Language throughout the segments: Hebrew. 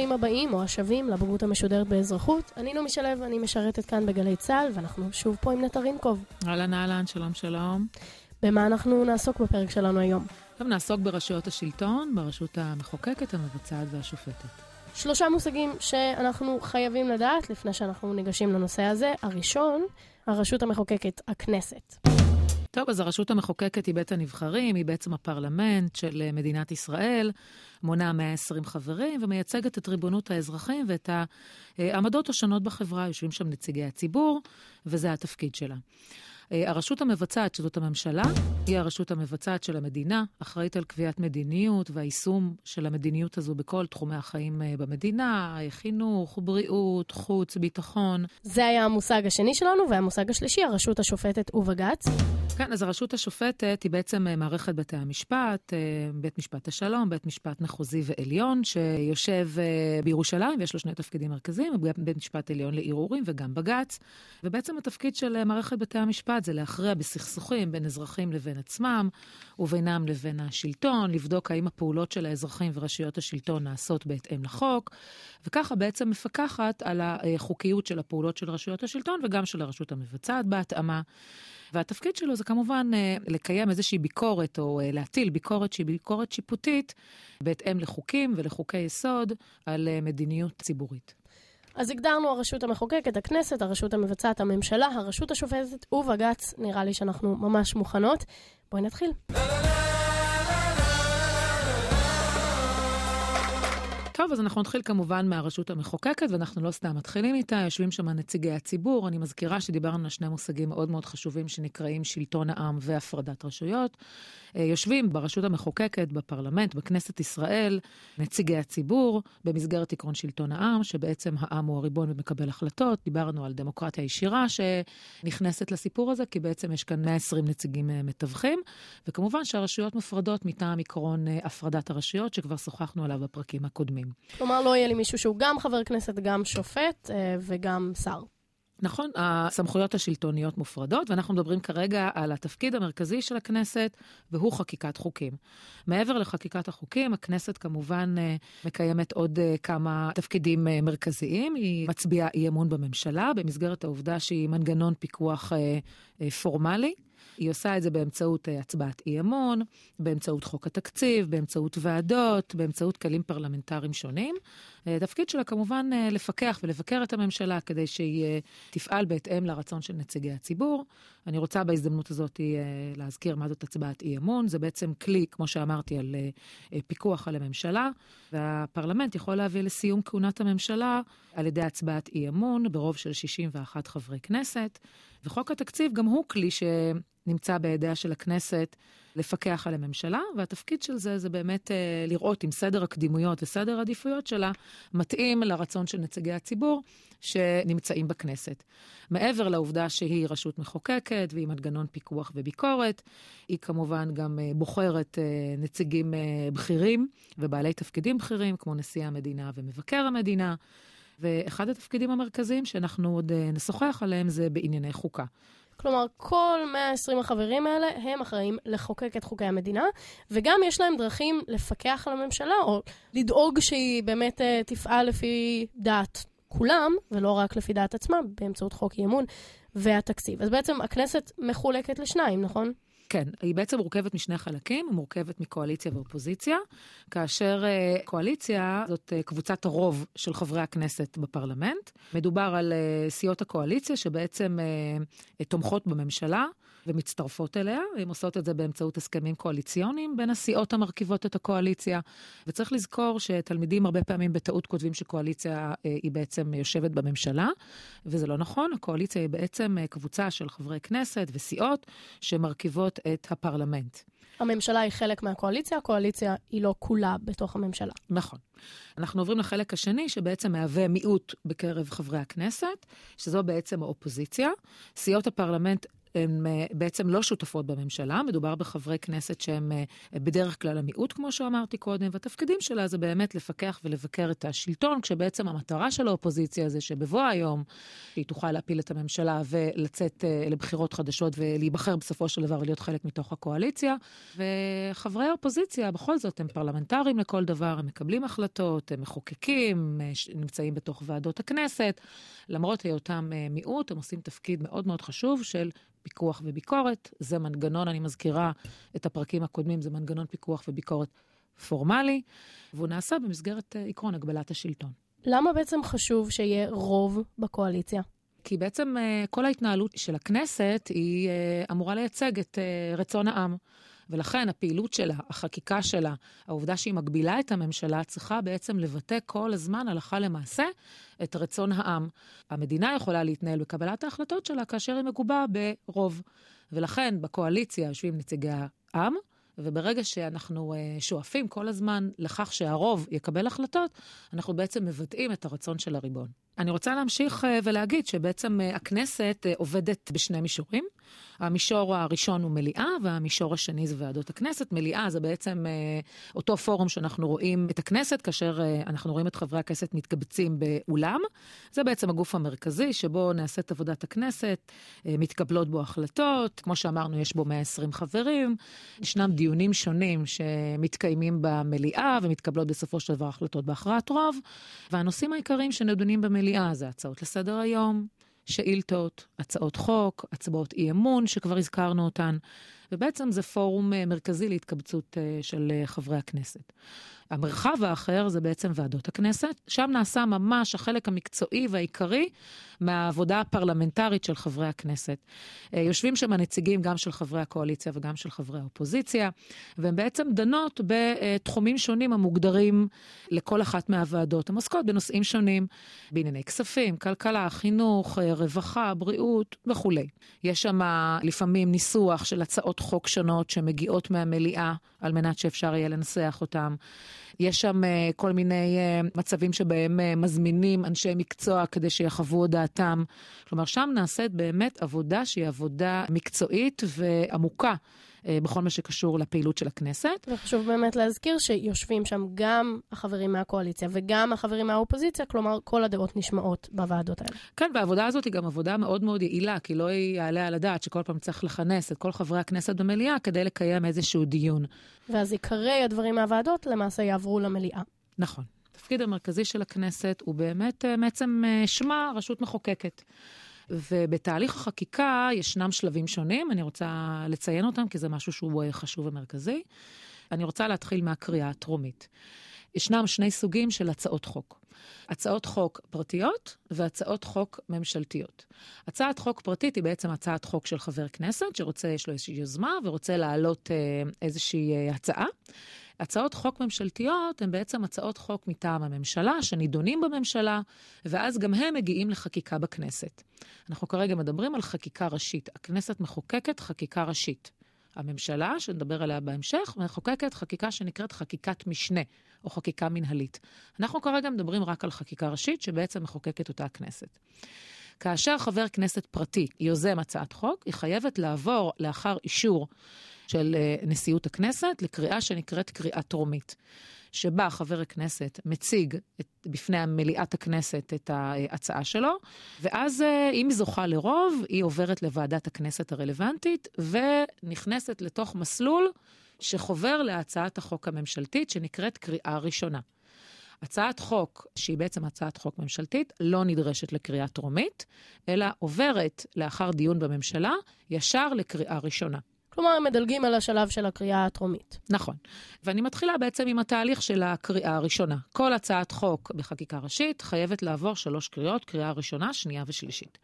וברוכים הבאים או השבים לבגרות המשודרת באזרחות. אני נעמי שלו, אני משרתת כאן בגלי צה"ל, ואנחנו שוב פה עם נטע רינקוב. אהלן אהלן, שלום שלום. במה אנחנו נעסוק בפרק שלנו היום? עכשיו נעסוק ברשויות השלטון, ברשות המחוקקת, המבצעת והשופטת. שלושה מושגים שאנחנו חייבים לדעת לפני שאנחנו ניגשים לנושא הזה. הראשון, הרשות המחוקקת, הכנסת. טוב, אז הרשות המחוקקת היא בית הנבחרים, היא בעצם הפרלמנט של אה, מדינת ישראל, מונה 120 חברים ומייצגת את ריבונות האזרחים ואת העמדות השונות בחברה. יושבים שם נציגי הציבור, וזה התפקיד שלה. אה, הרשות המבצעת, שזאת הממשלה, היא הרשות המבצעת של המדינה, אחראית על קביעת מדיניות והיישום של המדיניות הזו בכל תחומי החיים אה, במדינה, חינוך, בריאות, חוץ, ביטחון. זה היה המושג השני שלנו, והמושג השלישי, הרשות השופטת ובג"ץ. כן, אז הרשות השופטת היא בעצם אה, מערכת בתי המשפט, בית משפט השלום, בית משפט מחוזי ועליון, שיושב בירושלים ויש לו שני תפקידים מרכזיים, בית משפט עליון לערעורים וגם בג"ץ. ובעצם התפקיד של מערכת בתי המשפט אחד זה להכריע בסכסוכים בין אזרחים לבין עצמם, ובינם לבין השלטון, לבדוק האם הפעולות של האזרחים ורשויות השלטון נעשות בהתאם לחוק, וככה בעצם מפקחת על החוקיות של הפעולות של רשויות השלטון וגם של הרשות המבצעת בהתאמה. והתפקיד שלו זה כמובן אה, לקיים איזושהי ביקורת, או אה, להטיל ביקורת שהיא ביקורת שיפוטית, בהתאם לחוקים ולחוקי יסוד, על אה, מדיניות ציבורית. אז הגדרנו הרשות המחוקקת, הכנסת, הרשות המבצעת, הממשלה, הרשות השופטת ובג"ץ. נראה לי שאנחנו ממש מוכנות. בואי נתחיל. טוב, אז אנחנו נתחיל כמובן מהרשות המחוקקת, ואנחנו לא סתם מתחילים איתה, יושבים שם נציגי הציבור. אני מזכירה שדיברנו על שני מושגים מאוד מאוד חשובים שנקראים שלטון העם והפרדת רשויות. אה, יושבים ברשות המחוקקת, בפרלמנט, בכנסת ישראל, נציגי הציבור, במסגרת עקרון שלטון העם, שבעצם העם הוא הריבון ומקבל החלטות. דיברנו על דמוקרטיה ישירה שנכנסת לסיפור הזה, כי בעצם יש כאן 120 נציגים אה, מתווכים, וכמובן שהרשויות מופרדות מטעם עקרון אה, הפרדת הרשויות, שכבר שוחחנו עליו בפרקים הקודמים. כלומר, לא יהיה לי מישהו שהוא גם חבר כנסת, גם שופט וגם שר. נכון, הסמכויות השלטוניות מופרדות, ואנחנו מדברים כרגע על התפקיד המרכזי של הכנסת, והוא חקיקת חוקים. מעבר לחקיקת החוקים, הכנסת כמובן אה, מקיימת עוד אה, כמה תפקידים אה, מרכזיים. היא מצביעה אי אמון בממשלה, במסגרת העובדה שהיא מנגנון פיקוח פורמלי. היא עושה את זה באמצעות אה, הצבעת אי אמון, באמצעות חוק התקציב, באמצעות ועדות, באמצעות כלים פרלמנטריים שונים. התפקיד אה, שלה כמובן אה, לפקח ולבקר את הממשלה כדי שהיא תפעל בהתאם לרצון של נציגי הציבור. אני רוצה בהזדמנות הזאת להזכיר מה זאת הצבעת אי אמון. זה בעצם כלי, כמו שאמרתי, על פיקוח על הממשלה, והפרלמנט יכול להביא לסיום כהונת הממשלה על ידי הצבעת אי אמון ברוב של 61 חברי כנסת. וחוק התקציב גם הוא כלי שנמצא בידיה של הכנסת לפקח על הממשלה, והתפקיד של זה זה באמת אה, לראות אם סדר הקדימויות וסדר העדיפויות שלה מתאים לרצון של נציגי הציבור שנמצאים בכנסת. מעבר לעובדה שהיא רשות מחוקקת והיא מנגנון פיקוח וביקורת, היא כמובן גם אה, בוחרת אה, נציגים אה, בכירים ובעלי תפקידים בכירים, כמו נשיא המדינה ומבקר המדינה. ואחד התפקידים המרכזיים שאנחנו עוד אה, נשוחח עליהם זה בענייני חוקה. כלומר, כל 120 החברים האלה הם אחראים לחוקק את חוקי המדינה, וגם יש להם דרכים לפקח על הממשלה, או לדאוג שהיא באמת uh, תפעל לפי דעת כולם, ולא רק לפי דעת עצמה, באמצעות חוק אי אמון והתקציב. אז בעצם הכנסת מחולקת לשניים, נכון? כן, היא בעצם מורכבת משני חלקים, היא מורכבת מקואליציה ואופוזיציה, כאשר uh, קואליציה זאת uh, קבוצת הרוב של חברי הכנסת בפרלמנט. מדובר על uh, סיעות הקואליציה שבעצם uh, תומכות בממשלה. ומצטרפות אליה. הן עושות את זה באמצעות הסכמים קואליציוניים בין הסיעות המרכיבות את הקואליציה. וצריך לזכור שתלמידים הרבה פעמים בטעות כותבים שקואליציה אה, היא בעצם יושבת בממשלה, וזה לא נכון. הקואליציה היא בעצם אה, קבוצה של חברי כנסת וסיעות שמרכיבות את הפרלמנט. הממשלה היא חלק מהקואליציה, הקואליציה היא לא כולה בתוך הממשלה. נכון. אנחנו עוברים לחלק השני, שבעצם מהווה מיעוט בקרב חברי הכנסת, שזו בעצם האופוזיציה. סיעות הפרלמנט הן אה, בעצם לא שותפות בממשלה, מדובר בחברי כנסת שהם אה, בדרך כלל המיעוט, כמו שאמרתי קודם, והתפקידים שלה זה באמת לפקח ולבקר את השלטון, כשבעצם המטרה של האופוזיציה זה שבבוא היום היא תוכל להפיל את הממשלה ולצאת אה, לבחירות חדשות ולהיבחר בסופו של דבר ולהיות חלק מתוך הקואליציה. וחברי האופוזיציה, בכל זאת, הם פרלמנטרים לכל דבר, הם מקבלים החלטות, הם מחוקקים, נמצאים בתוך ועדות הכנסת. למרות היותם מיעוט, הם עושים תפקיד מאוד מאוד חשוב של פיקוח וביקורת. זה מנגנון, אני מזכירה את הפרקים הקודמים, זה מנגנון פיקוח וביקורת פורמלי, והוא נעשה במסגרת אה, עקרון הגבלת השלטון. למה בעצם חשוב שיהיה רוב בקואליציה? כי בעצם אה, כל ההתנהלות של הכנסת היא אה, אמורה לייצג את רצון העם. ולכן הפעילות שלה, החקיקה שלה, העובדה שהיא מגבילה את הממשלה, צריכה בעצם לבטא כל הזמן, הלכה למעשה, את רצון העם. המדינה יכולה להתנהל בקבלת ההחלטות שלה כאשר היא מגובה ברוב. ולכן בקואליציה יושבים נציגי העם, וברגע שאנחנו uh, שואפים כל הזמן לכך שהרוב יקבל החלטות, אנחנו בעצם מבטאים את הרצון של הריבון. אני רוצה להמשיך uh, ולהגיד שבעצם uh, הכנסת uh, עובדת בשני מישורים. המישור הראשון הוא מליאה, והמישור השני זה ועדות הכנסת. מליאה זה בעצם אה, אותו פורום שאנחנו רואים את הכנסת, כאשר אה, אנחנו רואים את חברי הכנסת מתקבצים באולם. זה בעצם הגוף המרכזי שבו נעשית עבודת הכנסת, אה, מתקבלות בו החלטות. כמו שאמרנו, יש בו 120 חברים. ישנם דיונים שונים שמתקיימים במליאה ומתקבלות בסופו של דבר החלטות בהכרעת רוב. והנושאים העיקריים שנדונים במליאה זה הצעות לסדר היום. שאילתות, הצעות חוק, הצבעות אי אמון, שכבר הזכרנו אותן, ובעצם זה פורום אה, מרכזי להתקבצות אה, של אה, חברי הכנסת. המרחב האחר זה בעצם ועדות הכנסת, שם נעשה ממש החלק המקצועי והעיקרי מהעבודה הפרלמנטרית של חברי הכנסת. אה, יושבים שם הנציגים גם של חברי הקואליציה וגם של חברי האופוזיציה, והן בעצם דנות בתחומים שונים המוגדרים לכל אחת מהוועדות. הן עוסקות בנושאים שונים, בענייני כספים, כלכלה, חינוך, אה, רווחה, בריאות וכולי. יש שם לפעמים ניסוח של הצעות חוק שונות שמגיעות מהמליאה על מנת שאפשר יהיה לנסח אותן. יש שם uh, כל מיני uh, מצבים שבהם uh, מזמינים אנשי מקצוע כדי שיחוו את דעתם. כלומר, שם נעשית באמת עבודה שהיא עבודה מקצועית ועמוקה. בכל מה שקשור לפעילות של הכנסת. וחשוב באמת להזכיר שיושבים שם גם החברים מהקואליציה וגם החברים מהאופוזיציה, כלומר, כל הדעות נשמעות בוועדות האלה. כן, והעבודה הזאת היא גם עבודה מאוד מאוד יעילה, כי לא יעלה על הדעת שכל פעם צריך לכנס את כל חברי הכנסת במליאה כדי לקיים איזשהו דיון. ואז עיקרי הדברים מהוועדות למעשה יעברו למליאה. נכון. התפקיד המרכזי של הכנסת הוא באמת אה, מעצם אה, שמה רשות מחוקקת. ובתהליך החקיקה ישנם שלבים שונים, אני רוצה לציין אותם כי זה משהו שהוא אה, חשוב ומרכזי. אני רוצה להתחיל מהקריאה הטרומית. ישנם שני סוגים של הצעות חוק. הצעות חוק פרטיות והצעות חוק ממשלתיות. הצעת חוק פרטית היא בעצם הצעת חוק של חבר כנסת שרוצה, יש לו איזושהי יוזמה ורוצה להעלות אה, איזושהי אה, הצעה. הצעות חוק ממשלתיות הן בעצם הצעות חוק מטעם הממשלה, שנידונים בממשלה, ואז גם הם מגיעים לחקיקה בכנסת. אנחנו כרגע מדברים על חקיקה ראשית. הכנסת מחוקקת חקיקה ראשית. הממשלה, שנדבר עליה בהמשך, מחוקקת חקיקה שנקראת חקיקת משנה, או חקיקה מנהלית. אנחנו כרגע מדברים רק על חקיקה ראשית, שבעצם מחוקקת אותה הכנסת. כאשר חבר כנסת פרטי יוזם הצעת חוק, היא חייבת לעבור לאחר אישור של אה, נשיאות הכנסת לקריאה שנקראת קריאה טרומית. שבה חבר הכנסת מציג את, בפני מליאת הכנסת את ההצעה שלו, ואז אה, אם היא זוכה לרוב, היא עוברת לוועדת הכנסת הרלוונטית ונכנסת לתוך מסלול שחובר להצעת החוק הממשלתית שנקראת קריאה ראשונה. הצעת חוק, שהיא בעצם הצעת חוק ממשלתית, לא נדרשת לקריאה טרומית, אלא עוברת לאחר דיון בממשלה ישר לקריאה ראשונה. כלומר, הם מדלגים על השלב של הקריאה הטרומית. נכון. ואני מתחילה בעצם עם התהליך של הקריאה הראשונה. כל הצעת חוק בחקיקה ראשית חייבת לעבור שלוש קריאות, קריאה ראשונה, שנייה ושלישית.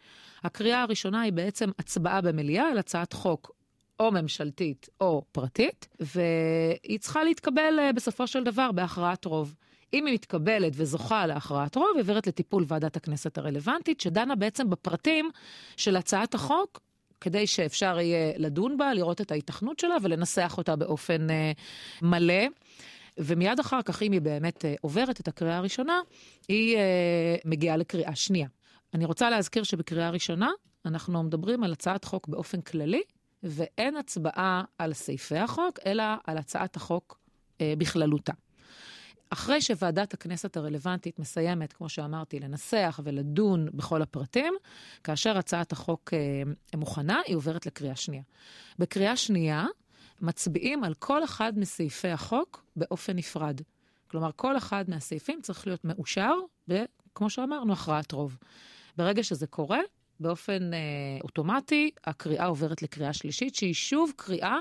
הקריאה הראשונה היא בעצם הצבעה במליאה על הצעת חוק או ממשלתית או פרטית, והיא צריכה להתקבל אה, בסופו של דבר בהכרעת רוב. אם היא מתקבלת וזוכה להכרעת רוב, היא עוברת לטיפול ועדת הכנסת הרלוונטית, שדנה בעצם בפרטים של הצעת החוק כדי שאפשר יהיה לדון בה, לראות את ההיתכנות שלה ולנסח אותה באופן uh, מלא. ומיד אחר כך, אם היא באמת uh, עוברת את הקריאה הראשונה, היא uh, מגיעה לקריאה שנייה. אני רוצה להזכיר שבקריאה ראשונה אנחנו מדברים על הצעת חוק באופן כללי, ואין הצבעה על סעיפי החוק, אלא על הצעת החוק אה, בכללותה. אחרי שוועדת הכנסת הרלוונטית מסיימת, כמו שאמרתי, לנסח ולדון בכל הפרטים, כאשר הצעת החוק אה, מוכנה, היא עוברת לקריאה שנייה. בקריאה שנייה מצביעים על כל אחד מסעיפי החוק באופן נפרד. כלומר, כל אחד מהסעיפים צריך להיות מאושר, וכמו שאמרנו, הכרעת רוב. ברגע שזה קורה, באופן אה, אוטומטי, הקריאה עוברת לקריאה שלישית, שהיא שוב קריאה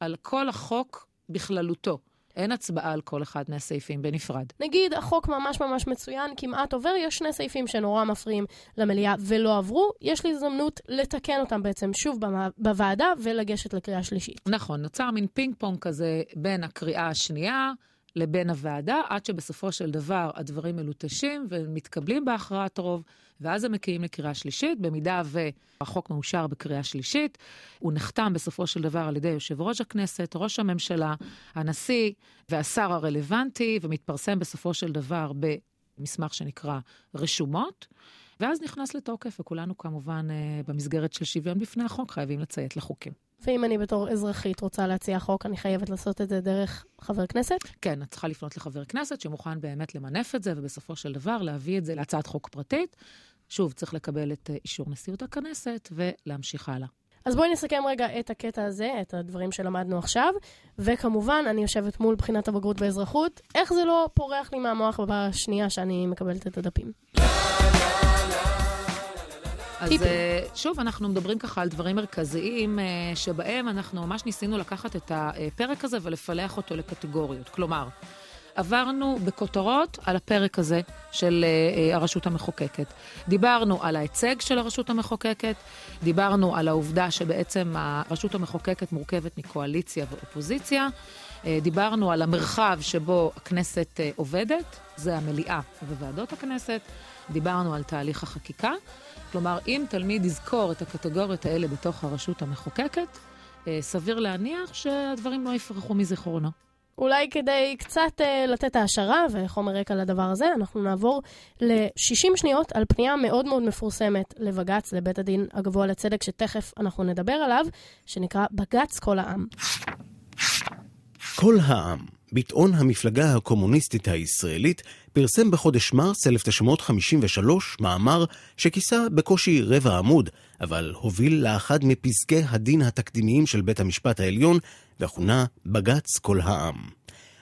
על כל החוק בכללותו. אין הצבעה על כל אחד מהסעיפים בנפרד. נגיד, החוק ממש ממש מצוין, כמעט עובר, יש שני סעיפים שנורא מפריעים למליאה ולא עברו, יש לי הזדמנות לתקן אותם בעצם שוב בוועדה ולגשת לקריאה שלישית. נכון, נוצר מין פינג פונג כזה בין הקריאה השנייה, לבין הוועדה, עד שבסופו של דבר הדברים מלוטשים ומתקבלים בהכרעת רוב, ואז הם מגיעים לקריאה שלישית. במידה והחוק מאושר בקריאה שלישית, הוא נחתם בסופו של דבר על ידי יושב ראש הכנסת, ראש הממשלה, הנשיא והשר הרלוונטי, ומתפרסם בסופו של דבר במסמך שנקרא רשומות. ואז נכנס לתוקף, וכולנו כמובן אה, במסגרת של שוויון בפני החוק חייבים לציית לחוקים. ואם אני בתור אזרחית רוצה להציע חוק, אני חייבת לעשות את זה דרך חבר כנסת? כן, את צריכה לפנות לחבר כנסת שמוכן באמת למנף את זה, ובסופו של דבר להביא את זה להצעת חוק פרטית. שוב, צריך לקבל את אה, אישור נשיאות הכנסת ולהמשיך הלאה. אז בואי נסכם רגע את הקטע הזה, את הדברים שלמדנו עכשיו, וכמובן, אני יושבת מול בחינת הבגרות באזרחות, איך זה לא פורח לי מהמוח בשנייה שאני מקבלת את הדפים. אז. אה, שוב, אנחנו מדברים ככה על דברים מרכזיים, אה, שבהם אנחנו ממש ניסינו לקחת את הפרק הזה ולפלח אותו לקטגוריות. כלומר, עברנו בכותרות על הפרק הזה של uh, הרשות המחוקקת. דיברנו על ההיצג של הרשות המחוקקת, דיברנו על העובדה שבעצם הרשות המחוקקת מורכבת מקואליציה ואופוזיציה, uh, דיברנו על המרחב שבו הכנסת uh, עובדת, זה המליאה וועדות הכנסת, דיברנו על תהליך החקיקה. כלומר, אם תלמיד יזכור את הקטגוריות האלה בתוך הרשות המחוקקת, אה, סביר להניח שהדברים לא יפרחו מזיכרונו. אולי כדי קצת uh, לתת העשרה וחומר רקע לדבר הזה, אנחנו נעבור ל-60 שניות על פנייה מאוד מאוד מפורסמת לבג"ץ, לבית הדין הגבוה לצדק, שתכף אנחנו נדבר עליו, שנקרא בג"ץ כל העם. כל העם, ביטאון המפלגה הקומוניסטית הישראלית, פרסם בחודש מרס 1953 מאמר שכיסה בקושי רבע עמוד, אבל הוביל לאחד מפסקי הדין התקדימיים של בית המשפט העליון, וכונה בג"ץ כל העם.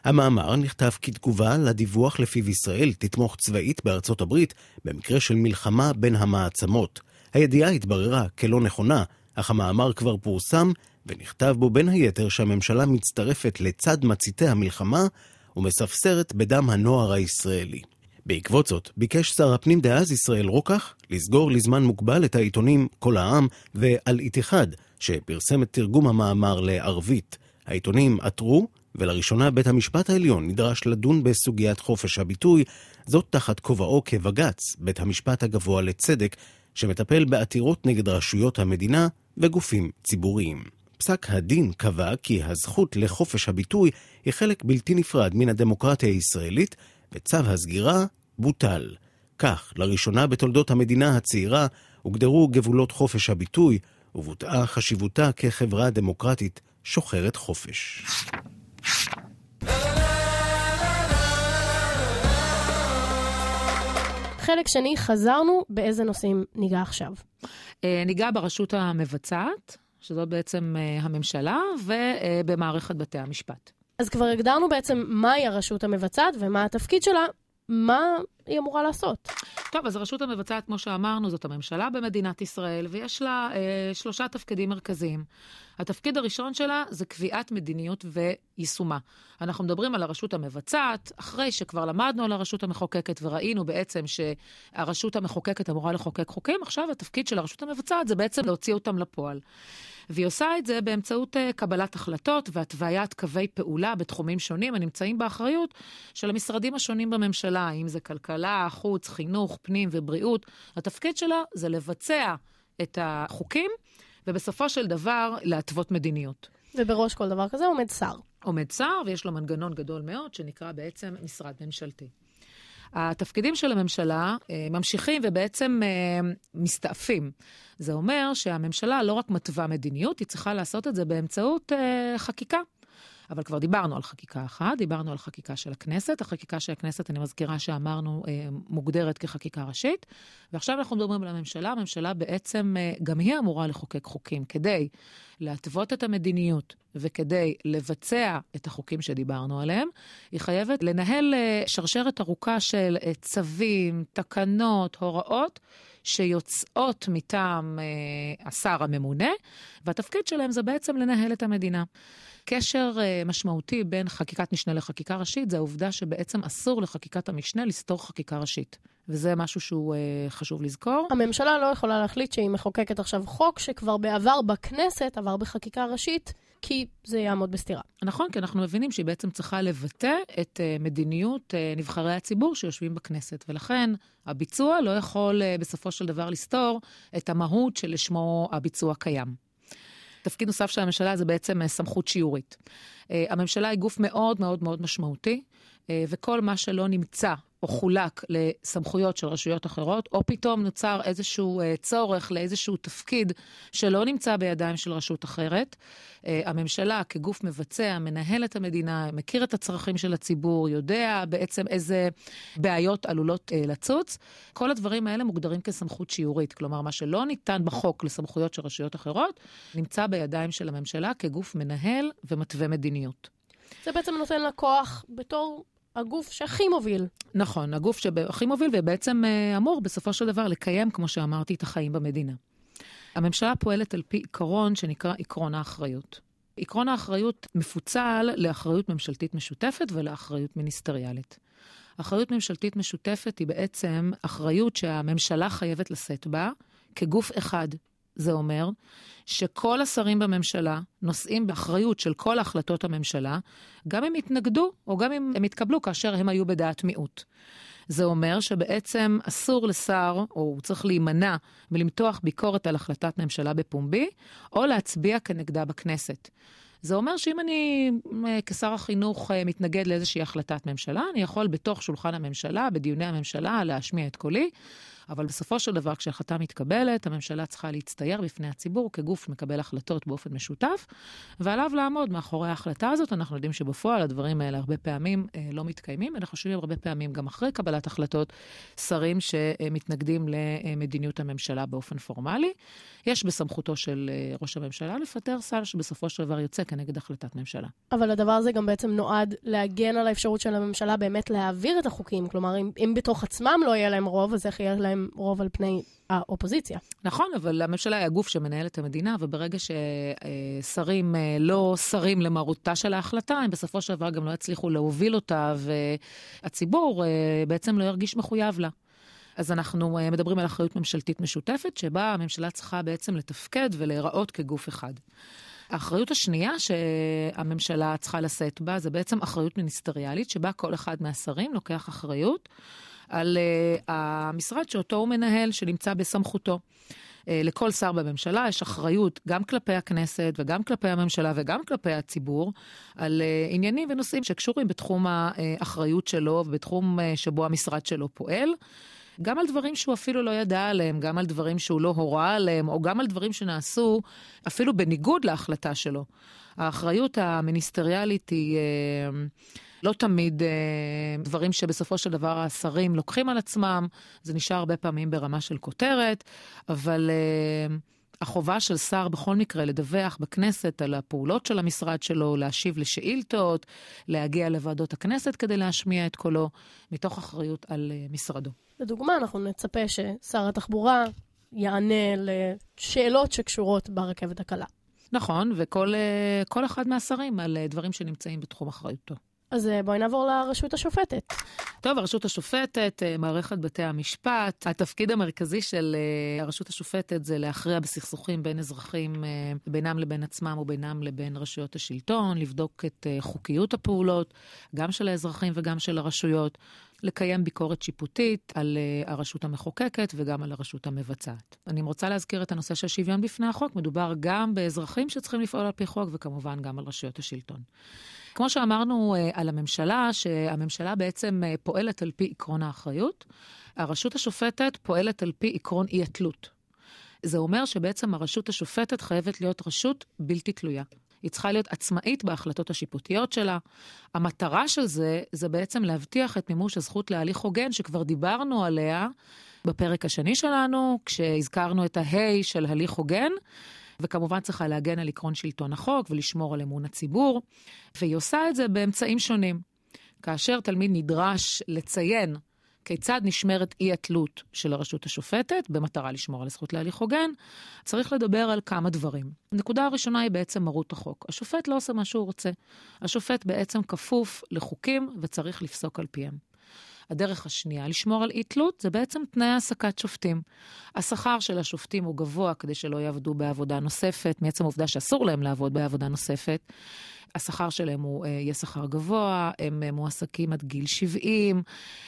המאמר נכתב כתגובה לדיווח לפיו ישראל תתמוך צבאית בארצות הברית במקרה של מלחמה בין המעצמות. הידיעה התבררה כלא נכונה, אך המאמר כבר פורסם, ונכתב בו בין היתר שהממשלה מצטרפת לצד מציתי המלחמה ומספסרת בדם הנוער הישראלי. בעקבות זאת, ביקש שר הפנים דאז ישראל רוקח לסגור לזמן מוגבל את העיתונים כל העם ואל איתיחד, שפרסם את תרגום המאמר לערבית. העיתונים עתרו, ולראשונה בית המשפט העליון נדרש לדון בסוגיית חופש הביטוי, זאת תחת כובעו כבג"ץ, בית המשפט הגבוה לצדק, שמטפל בעתירות נגד רשויות המדינה וגופים ציבוריים. פסק הדין קבע כי הזכות לחופש הביטוי היא חלק בלתי נפרד מן הדמוקרטיה הישראלית, וצו הסגירה בוטל. כך, לראשונה בתולדות המדינה הצעירה, הוגדרו גבולות חופש הביטוי, ובוטאה חשיבותה כחברה דמוקרטית שוחרת חופש. חלק שני, חזרנו, באיזה נושאים ניגע עכשיו? אה, ניגע ברשות המבצעת, שזאת בעצם אה, הממשלה, ובמערכת בתי המשפט. אז כבר הגדרנו בעצם מהי הרשות המבצעת ומה התפקיד שלה, מה היא אמורה לעשות? טוב, אז הרשות המבצעת, כמו שאמרנו, זאת הממשלה במדינת ישראל, ויש לה אה, שלושה תפקידים מרכזיים. התפקיד הראשון שלה זה קביעת מדיניות ויישומה. אנחנו מדברים על הרשות המבצעת, אחרי שכבר למדנו על הרשות המחוקקת וראינו בעצם שהרשות המחוקקת אמורה לחוקק חוקים, עכשיו התפקיד של הרשות המבצעת זה בעצם להוציא אותם לפועל. והיא עושה את זה באמצעות uh, קבלת החלטות והתוויית קווי פעולה בתחומים שונים הנמצאים באחריות של המשרדים השונים בממשלה, אם זה כלכלה, חוץ, חינוך, פנים ובריאות. התפקיד שלה זה לבצע את החוקים, ובסופו של דבר להתוות מדיניות. ובראש כל דבר כזה עומד שר. עומד שר, ויש לו מנגנון גדול מאוד, שנקרא בעצם משרד ממשלתי. התפקידים של הממשלה אה, ממשיכים ובעצם אה, מסתעפים. זה אומר שהממשלה לא רק מתווה מדיניות, היא צריכה לעשות את זה באמצעות אה, חקיקה. אבל כבר דיברנו על חקיקה אחת, דיברנו על חקיקה של הכנסת. החקיקה של הכנסת, אני מזכירה שאמרנו, אה, מוגדרת כחקיקה ראשית. ועכשיו אנחנו מדברים על הממשלה. הממשלה בעצם, אה, גם היא אמורה לחוקק חוקים כדי להתוות את המדיניות וכדי לבצע את החוקים שדיברנו עליהם. היא חייבת לנהל אה, שרשרת ארוכה של צווים, תקנות, הוראות. שיוצאות מטעם אה, השר הממונה, והתפקיד שלהם זה בעצם לנהל את המדינה. קשר אה, משמעותי בין חקיקת משנה לחקיקה ראשית זה העובדה שבעצם אסור לחקיקת המשנה לסתור חקיקה ראשית. וזה משהו שהוא אה, חשוב לזכור. הממשלה לא יכולה להחליט שהיא מחוקקת עכשיו חוק שכבר בעבר בכנסת עבר בחקיקה ראשית, כי זה יעמוד בסתירה. נכון, כי אנחנו מבינים שהיא בעצם צריכה לבטא את uh, מדיניות uh, נבחרי הציבור שיושבים בכנסת, ולכן הביצוע לא יכול uh, בסופו של דבר לסתור את המהות שלשמו הביצוע קיים. תפקיד נוסף של הממשלה זה בעצם סמכות שיורית. הממשלה היא גוף מאוד מאוד מאוד משמעותי, וכל מה שלא נמצא או חולק לסמכויות של רשויות אחרות, או פתאום נוצר איזשהו uh, צורך לאיזשהו תפקיד שלא נמצא בידיים של רשות אחרת. Uh, הממשלה כגוף מבצע, מנהל את המדינה, מכיר את הצרכים של הציבור, יודע בעצם איזה בעיות עלולות uh, לצוץ. כל הדברים האלה מוגדרים כסמכות שיורית. כלומר, מה שלא ניתן בחוק לסמכויות של רשויות אחרות, נמצא בידיים של הממשלה כגוף מנהל ומתווה מדיניות. זה בעצם נותן לה כוח בתור הגוף שהכי מוביל. נכון, הגוף שהכי מוביל ובעצם uh, אמור בסופו של דבר לקיים, כמו שאמרתי, את החיים במדינה. הממשלה פועלת על פי עיקרון שנקרא עקרון האחריות. עקרון האחריות מפוצל לאחריות ממשלתית משותפת ולאחריות מיניסטריאלית. אחריות ממשלתית משותפת היא בעצם אחריות שהממשלה חייבת לשאת בה כגוף אחד. זה אומר שכל השרים בממשלה נושאים באחריות של כל החלטות הממשלה, גם אם יתנגדו או גם אם הם יתקבלו כאשר הם היו בדעת מיעוט. זה אומר שבעצם אסור לשר, או הוא צריך להימנע מלמתוח ביקורת על החלטת ממשלה בפומבי, או להצביע כנגדה בכנסת. זה אומר שאם אני כשר החינוך מתנגד לאיזושהי החלטת ממשלה, אני יכול בתוך שולחן הממשלה, בדיוני הממשלה, להשמיע את קולי. אבל בסופו של דבר, כשהחלטה מתקבלת, הממשלה צריכה להצטייר בפני הציבור כגוף מקבל החלטות באופן משותף, ועליו לעמוד מאחורי ההחלטה הזאת. אנחנו יודעים שבפועל הדברים האלה הרבה פעמים אה, לא מתקיימים. אנחנו חושבים הרבה פעמים, גם אחרי קבלת החלטות, שרים שמתנגדים למדיניות הממשלה באופן פורמלי. יש בסמכותו של אה, ראש הממשלה לפטר שר שבסופו של דבר יוצא כנגד החלטת ממשלה. אבל הדבר הזה גם בעצם נועד להגן על האפשרות של הממשלה באמת להעביר את החוקים. כלומר, אם, אם בתוך עצמם לא יהיה להם רוב, אז איך יהיה להם להם רוב על פני האופוזיציה. נכון, אבל הממשלה היא הגוף שמנהל את המדינה, וברגע ששרים אה, לא שרים למרותה של ההחלטה, הם בסופו של דבר גם לא יצליחו להוביל אותה, והציבור אה, בעצם לא ירגיש מחויב לה. אז אנחנו אה, מדברים על אחריות ממשלתית משותפת, שבה הממשלה צריכה בעצם לתפקד ולהיראות כגוף אחד. האחריות השנייה שהממשלה צריכה לשאת בה זה בעצם אחריות מיניסטריאלית, שבה כל אחד מהשרים לוקח אחריות על uh, המשרד שאותו הוא מנהל, שנמצא בסמכותו. Uh, לכל שר בממשלה יש אחריות גם כלפי הכנסת וגם כלפי הממשלה וגם כלפי הציבור על uh, עניינים ונושאים שקשורים בתחום האחריות שלו ובתחום uh, שבו המשרד שלו פועל. גם על דברים שהוא אפילו לא ידע עליהם, גם על דברים שהוא לא הורה עליהם, או גם על דברים שנעשו אפילו בניגוד להחלטה שלו. האחריות המיניסטריאלית היא... Uh, לא תמיד אה, דברים שבסופו של דבר השרים לוקחים על עצמם, זה נשאר הרבה פעמים ברמה של כותרת, אבל אה, החובה של שר בכל מקרה לדווח בכנסת על הפעולות של המשרד שלו, להשיב לשאילתות, להגיע לוועדות הכנסת כדי להשמיע את קולו, מתוך אחריות על אה, משרדו. לדוגמה, אנחנו נצפה ששר התחבורה יענה לשאלות שקשורות ברכבת הקלה. נכון, וכל אה, אחד מהשרים על אה, דברים שנמצאים בתחום אחריותו. אז אה, בואי נעבור לרשות השופטת. טוב, הרשות השופטת, אה, מערכת בתי המשפט, התפקיד המרכזי של אה, הרשות השופטת זה להכריע בסכסוכים בין אזרחים, בינם לבין עצמם ובינם לבין רשויות השלטון, לבדוק את חוקיות הפעולות, גם של האזרחים וגם של הרשויות. לקיים ביקורת שיפוטית על הרשות המחוקקת וגם על הרשות המבצעת. אני רוצה להזכיר את הנושא של שוויון בפני החוק. מדובר גם באזרחים שצריכים לפעול על פי חוק וכמובן גם על רשויות השלטון. כמו שאמרנו אה, על הממשלה, שהממשלה בעצם אה, פועלת על פי עקרון האחריות, הרשות השופטת פועלת על פי עקרון אי התלות. זה אומר שבעצם הרשות השופטת חייבת להיות רשות בלתי תלויה. היא צריכה להיות עצמאית בהחלטות השיפוטיות שלה. המטרה של זה, זה בעצם להבטיח את מימוש הזכות להליך הוגן, שכבר דיברנו עליה בפרק השני שלנו, כשהזכרנו את ההיי של הליך הוגן. וכמובן צריכה להגן על עקרון שלטון החוק ולשמור על אמון הציבור, והיא עושה את זה באמצעים שונים. כאשר תלמיד נדרש לציין כיצד נשמרת אי התלות של הרשות השופטת במטרה לשמור על הזכות להליך הוגן, צריך לדבר על כמה דברים. הנקודה הראשונה היא בעצם מרות החוק. השופט לא עושה מה שהוא רוצה. השופט בעצם כפוף לחוקים וצריך לפסוק על פיהם. הדרך השנייה לשמור על אי-תלות זה בעצם תנאי העסקת שופטים. השכר של השופטים הוא גבוה כדי שלא יעבדו בעבודה נוספת, מעצם העובדה שאסור להם לעבוד בעבודה נוספת. השכר שלהם הוא אה, יהיה שכר גבוה, הם אה, מועסקים עד גיל 70,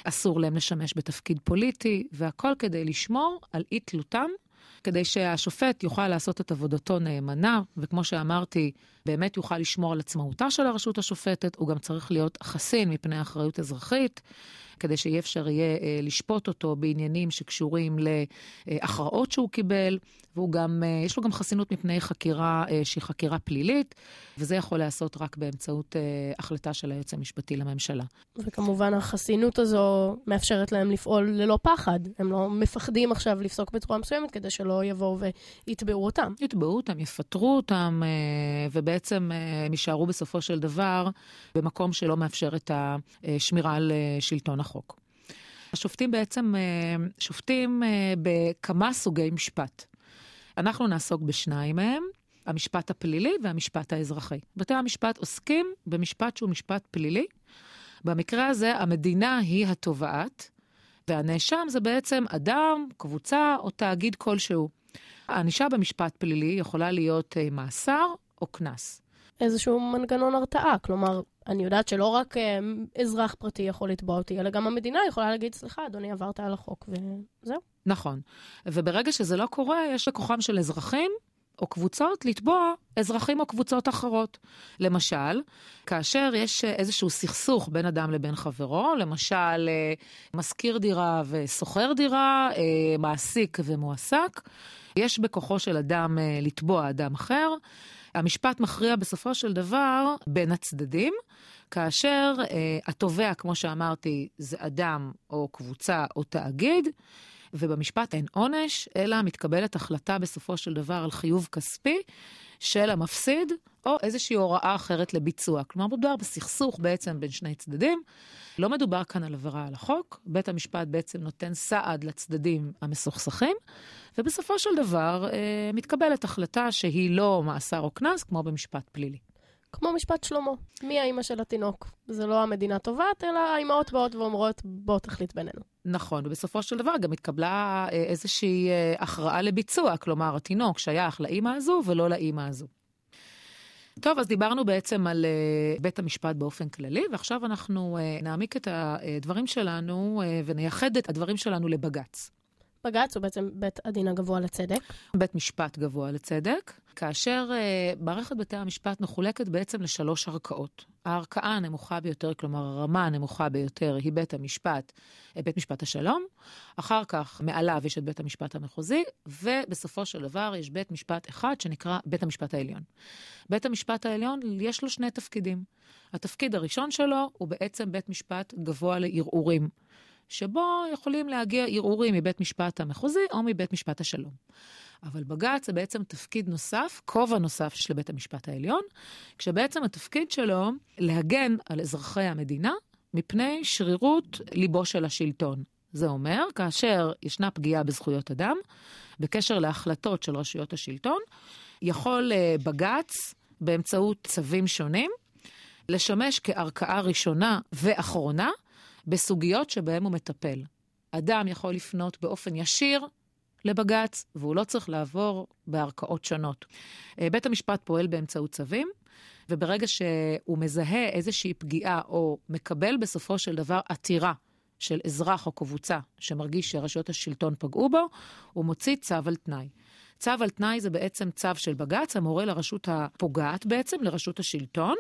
אסור להם לשמש בתפקיד פוליטי, והכל כדי לשמור על אי תלותם, כדי שהשופט יוכל לעשות את עבודתו נאמנה, וכמו שאמרתי, באמת יוכל לשמור על עצמאותה של הרשות השופטת, הוא גם צריך להיות חסין מפני אחריות אזרחית. כדי שאי אפשר יהיה אה, לשפוט אותו בעניינים שקשורים להכרעות שהוא קיבל, והוא גם, אה, יש לו גם חסינות מפני חקירה אה, שהיא חקירה פלילית, וזה יכול להיעשות רק באמצעות החלטה של היועץ המשפטי לממשלה. וכמובן החסינות הזו מאפשרת להם לפעול ללא פחד. הם לא מפחדים עכשיו לפסוק בצורה מסוימת כדי שלא יבואו ויתבעו אותם. יתבעו אותם, יפטרו אותם, ובעצם הם יישארו בסופו של דבר במקום שלא מאפשר את השמירה על שלטון החוק. השופטים בעצם אה, שופטים אה, בכמה סוגי משפט. אנחנו נעסוק בשניים מהם, המשפט הפלילי והמשפט האזרחי. בתי המשפט עוסקים במשפט שהוא משפט פלילי. במקרה הזה המדינה היא התובעת, והנאשם זה בעצם אדם, קבוצה או תאגיד כלשהו. הענישה במשפט פלילי יכולה להיות אה, מאסר או קנס. איזשהו מנגנון הרתעה, כלומר, אני יודעת שלא רק אה, אזרח פרטי יכול לתבוע אותי, אלא גם המדינה יכולה להגיד, סליחה, אדוני, עברת על החוק, וזהו. נכון. וברגע שזה לא קורה, יש לכוחם של אזרחים או קבוצות לתבוע אזרחים או קבוצות אחרות. למשל, כאשר יש איזשהו סכסוך בין אדם לבין חברו, למשל, אה, משכיר דירה ושוכר דירה, אה, מעסיק ומועסק, יש בכוחו של אדם לתבוע אדם אחר. המשפט מכריע בסופו של דבר בין הצדדים, כאשר אה, התובע, כמו שאמרתי, זה אדם או קבוצה או תאגיד, ובמשפט אין עונש, אלא מתקבלת החלטה בסופו של דבר על חיוב כספי של המפסיד, או איזושהי הוראה אחרת לביצוע. כלומר, מדובר בסכסוך בעצם בין שני צדדים. לא מדובר כאן על עבירה על החוק, בית המשפט בעצם נותן סעד לצדדים המסוכסכים, ובסופו של דבר אה, מתקבלת החלטה שהיא לא מאסר או קנס, כמו במשפט פלילי. כמו משפט שלמה, מי האימא של התינוק? זה לא המדינה טובעת, אלא האימהות באות ואומרות, בוא תחליט בינינו. נכון, ובסופו של דבר גם התקבלה אה, איזושהי אה, הכרעה לביצוע, כלומר, התינוק שייך לאימא הזו ולא לאימא הזו. טוב, אז דיברנו בעצם על uh, בית המשפט באופן כללי, ועכשיו אנחנו uh, נעמיק את הדברים שלנו uh, ונייחד את הדברים שלנו לבג"ץ. בג"ץ הוא בעצם בית הדין הגבוה לצדק. בית משפט גבוה לצדק, כאשר uh, מערכת בתי המשפט מחולקת בעצם לשלוש ערכאות. הערכאה הנמוכה ביותר, כלומר הרמה הנמוכה ביותר, היא בית המשפט, אה, בית משפט השלום. אחר כך מעליו יש את בית המשפט המחוזי, ובסופו של דבר יש בית משפט אחד שנקרא בית המשפט העליון. בית המשפט העליון, יש לו שני תפקידים. התפקיד הראשון שלו הוא בעצם בית משפט גבוה לערעורים. שבו יכולים להגיע ערעורים מבית משפט המחוזי או מבית משפט השלום. אבל בג"ץ זה בעצם תפקיד נוסף, כובע נוסף של בית המשפט העליון, כשבעצם התפקיד שלו להגן על אזרחי המדינה מפני שרירות ליבו של השלטון. זה אומר, כאשר ישנה פגיעה בזכויות אדם, בקשר להחלטות של רשויות השלטון, יכול אה, בג"ץ, באמצעות צווים שונים, לשמש כערכאה ראשונה ואחרונה בסוגיות שבהן הוא מטפל. אדם יכול לפנות באופן ישיר לבג"ץ, והוא לא צריך לעבור בערכאות שונות. אה, בית המשפט פועל באמצעות צווים, וברגע שהוא מזהה איזושהי פגיעה או מקבל בסופו של דבר עתירה של אזרח או קבוצה שמרגיש שרשויות השלטון פגעו בו, הוא מוציא צו על תנאי. צו על תנאי זה בעצם צו של בג"ץ, המורה לרשות הפוגעת בעצם, לרשות השלטון,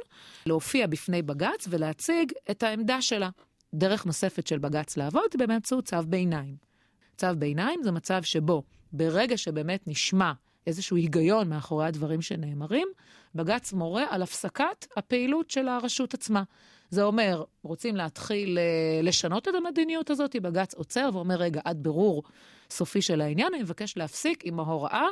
להופיע בפני בג"ץ ולהציג את העמדה שלה. דרך נוספת של בג"ץ לעבוד היא באמצעות צו ביניים. צו ביניים זה מצב שבו ברגע שבאמת נשמע איזשהו היגיון מאחורי הדברים שנאמרים, בג"ץ מורה על הפסקת הפעילות של הרשות עצמה. זה אומר, רוצים להתחיל אה, לשנות את המדיניות הזאת, בג"ץ עוצר ואומר, רגע, עד בירור סופי של העניין, אני מבקש להפסיק עם ההוראה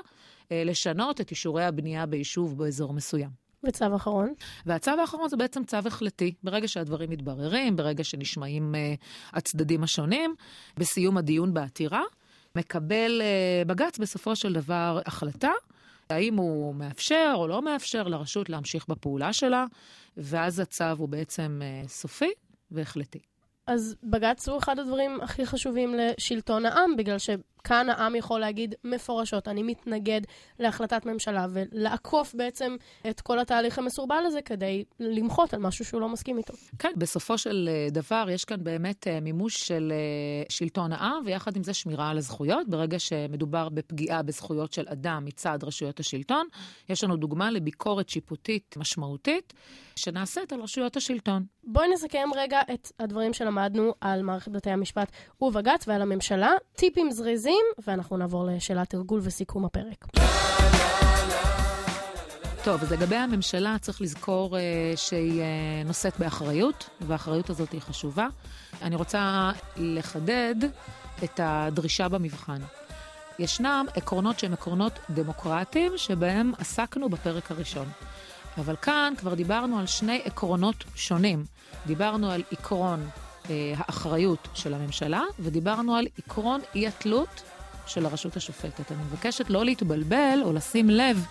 אה, לשנות את אישורי הבנייה ביישוב באזור מסוים. וצו אחרון? והצו האחרון זה בעצם צו החלטי. ברגע שהדברים מתבררים, ברגע שנשמעים uh, הצדדים השונים, בסיום הדיון בעתירה, מקבל uh, בג"ץ בסופו של דבר החלטה. האם הוא מאפשר או לא מאפשר לרשות להמשיך בפעולה שלה, ואז הצו הוא בעצם uh, סופי והחלטי. אז בג"ץ הוא אחד הדברים הכי חשובים לשלטון העם, בגלל שכאן העם יכול להגיד מפורשות, אני מתנגד להחלטת ממשלה, ולעקוף בעצם את כל התהליך המסורבל הזה כדי למחות על משהו שהוא לא מסכים איתו. כן, בסופו של אה, דבר יש כאן באמת אה, מימוש של אה, שלטון העם, ויחד עם זה שמירה על הזכויות. ברגע שמדובר בפגיעה בזכויות של אדם מצד רשויות השלטון, יש לנו דוגמה לביקורת שיפוטית משמעותית שנעשית על רשויות השלטון. בואי נסכם רגע את הדברים שלמדנו על מערכת בתי המשפט ובג"ץ ועל הממשלה. טיפים זריזים, ואנחנו נעבור לשאלת תרגול וסיכום הפרק. טוב, אז לגבי הממשלה צריך לזכור uh, שהיא uh, נושאת באחריות, והאחריות הזאת היא חשובה. אני רוצה לחדד את הדרישה במבחן. ישנם עקרונות שהם עקרונות דמוקרטיים, שבהם עסקנו בפרק הראשון. אבל כאן כבר דיברנו על שני עקרונות שונים. דיברנו על עקרון האחריות של הממשלה, ודיברנו על עקרון אי-התלות של הרשות השופטת. אני מבקשת לא להתבלבל או לשים לב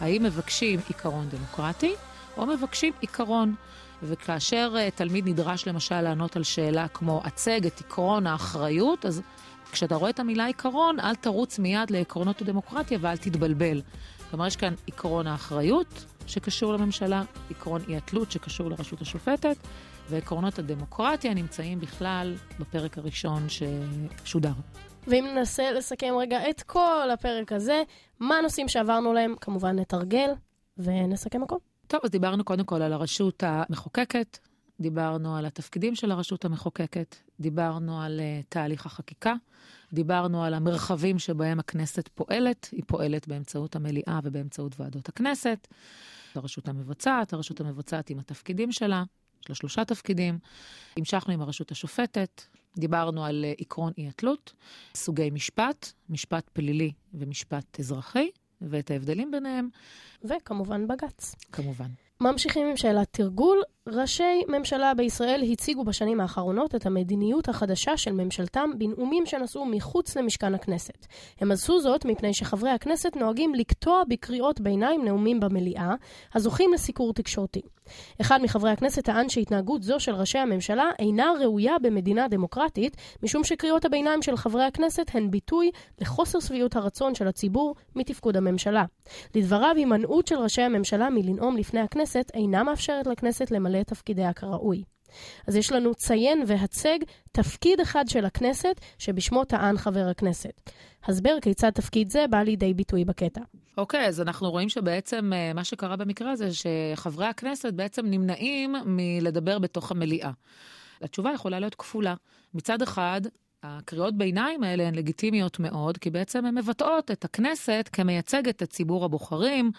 האם מבקשים עיקרון דמוקרטי או מבקשים עיקרון. וכאשר uh, תלמיד נדרש למשל לענות על שאלה כמו הצג את עקרון האחריות, אז כשאתה רואה את המילה עיקרון, אל תרוץ מיד לעקרונות הדמוקרטיה ואל תתבלבל. כלומר, יש כאן עקרון האחריות שקשור לממשלה, עקרון אי התלות שקשור לרשות השופטת, ועקרונות הדמוקרטיה נמצאים בכלל בפרק הראשון ששודר. ואם ננסה לסכם רגע את כל הפרק הזה, מה הנושאים שעברנו להם? כמובן נתרגל ונסכם הכל. טוב, אז דיברנו קודם כל על הרשות המחוקקת, דיברנו על התפקידים של הרשות המחוקקת, דיברנו על uh, תהליך החקיקה, דיברנו על המרחבים שבהם הכנסת פועלת, היא פועלת באמצעות המליאה ובאמצעות ועדות הכנסת. הרשות המבצעת, הרשות המבצעת עם התפקידים שלה, יש לה שלושה תפקידים. המשכנו עם הרשות השופטת, דיברנו על אה, עקרון אי-התלות, סוגי משפט, משפט פלילי ומשפט אזרחי, ואת ההבדלים ביניהם. וכמובן בג"ץ. כמובן. ממשיכים עם שאלת תרגול. ראשי ממשלה בישראל הציגו בשנים האחרונות את המדיניות החדשה של ממשלתם בנאומים שנשאו מחוץ למשכן הכנסת. הם עשו זאת מפני שחברי הכנסת נוהגים לקטוע בקריאות ביניים נאומים במליאה, הזוכים לסיקור תקשורתי. אחד מחברי הכנסת טען שהתנהגות זו של ראשי הממשלה אינה ראויה במדינה דמוקרטית, משום שקריאות הביניים של חברי הכנסת הן ביטוי לחוסר שביעות הרצון של הציבור מתפקוד הממשלה. לדבריו, הימנעות של ראשי הממשלה מלנאום לפני הכנסת אינה מאפשרת לכנסת למלא את תפקידיה כראוי. אז יש לנו ציין והצג תפקיד אחד של הכנסת שבשמו טען חבר הכנסת. הסבר כיצד תפקיד זה בא לידי ביטוי בקטע. אוקיי, okay, אז אנחנו רואים שבעצם אה, מה שקרה במקרה הזה, שחברי הכנסת בעצם נמנעים מלדבר בתוך המליאה. התשובה יכולה להיות כפולה. מצד אחד, הקריאות ביניים האלה הן לגיטימיות מאוד, כי בעצם הן מבטאות את הכנסת כמייצגת את ציבור הבוחרים,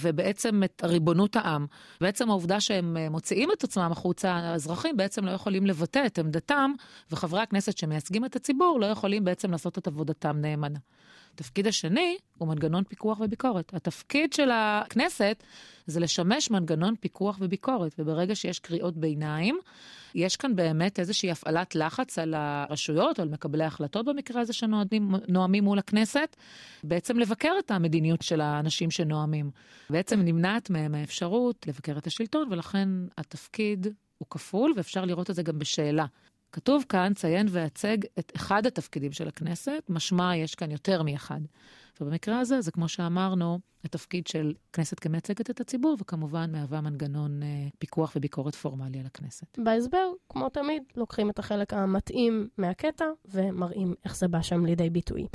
ובעצם את ריבונות העם. בעצם העובדה שהם אה, מוציאים את עצמם החוצה, האזרחים בעצם לא יכולים לבטא את עמדתם, וחברי הכנסת שמייצגים את הציבור לא יכולים בעצם לעשות את עבודתם נאמנה. התפקיד השני הוא מנגנון פיקוח וביקורת. התפקיד של הכנסת זה לשמש מנגנון פיקוח וביקורת, וברגע שיש קריאות ביניים, יש כאן באמת איזושהי הפעלת לחץ על הרשויות, על מקבלי ההחלטות במקרה הזה שנואמים מול הכנסת, בעצם לבקר את המדיניות של האנשים שנואמים. בעצם נמנעת מהם האפשרות לבקר את השלטון, ולכן התפקיד הוא כפול, ואפשר לראות את זה גם בשאלה. כתוב כאן, ציין והצג את אחד התפקידים של הכנסת, משמע יש כאן יותר מאחד. ובמקרה הזה, זה כמו שאמרנו, התפקיד של כנסת כמייצגת את הציבור, וכמובן מהווה מנגנון אה, פיקוח וביקורת פורמלי על הכנסת. בהסבר, כמו תמיד, לוקחים את החלק המתאים מהקטע ומראים איך זה בא שם לידי ביטוי.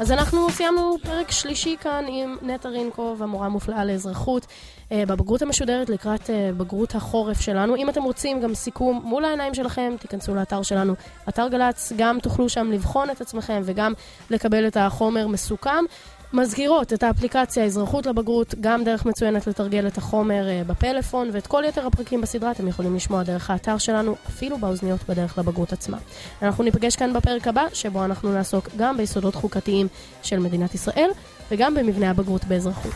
אז אנחנו סיימנו פרק שלישי כאן עם נטע רינקוב, המורה המופלאה לאזרחות, אה, בבגרות המשודרת לקראת אה, בגרות החורף שלנו. אם אתם רוצים גם סיכום מול העיניים שלכם, תיכנסו לאתר שלנו, אתר גל"צ, גם תוכלו שם לבחון את עצמכם וגם לקבל את החומר מסוכם. מזכירות את האפליקציה אזרחות לבגרות, גם דרך מצוינת לתרגל את החומר uh, בפלאפון, ואת כל יתר הפרקים בסדרה אתם יכולים לשמוע דרך האתר שלנו, אפילו באוזניות בדרך לבגרות עצמה. אנחנו ניפגש כאן בפרק הבא, שבו אנחנו נעסוק גם ביסודות חוקתיים של מדינת ישראל, וגם במבנה הבגרות באזרחות.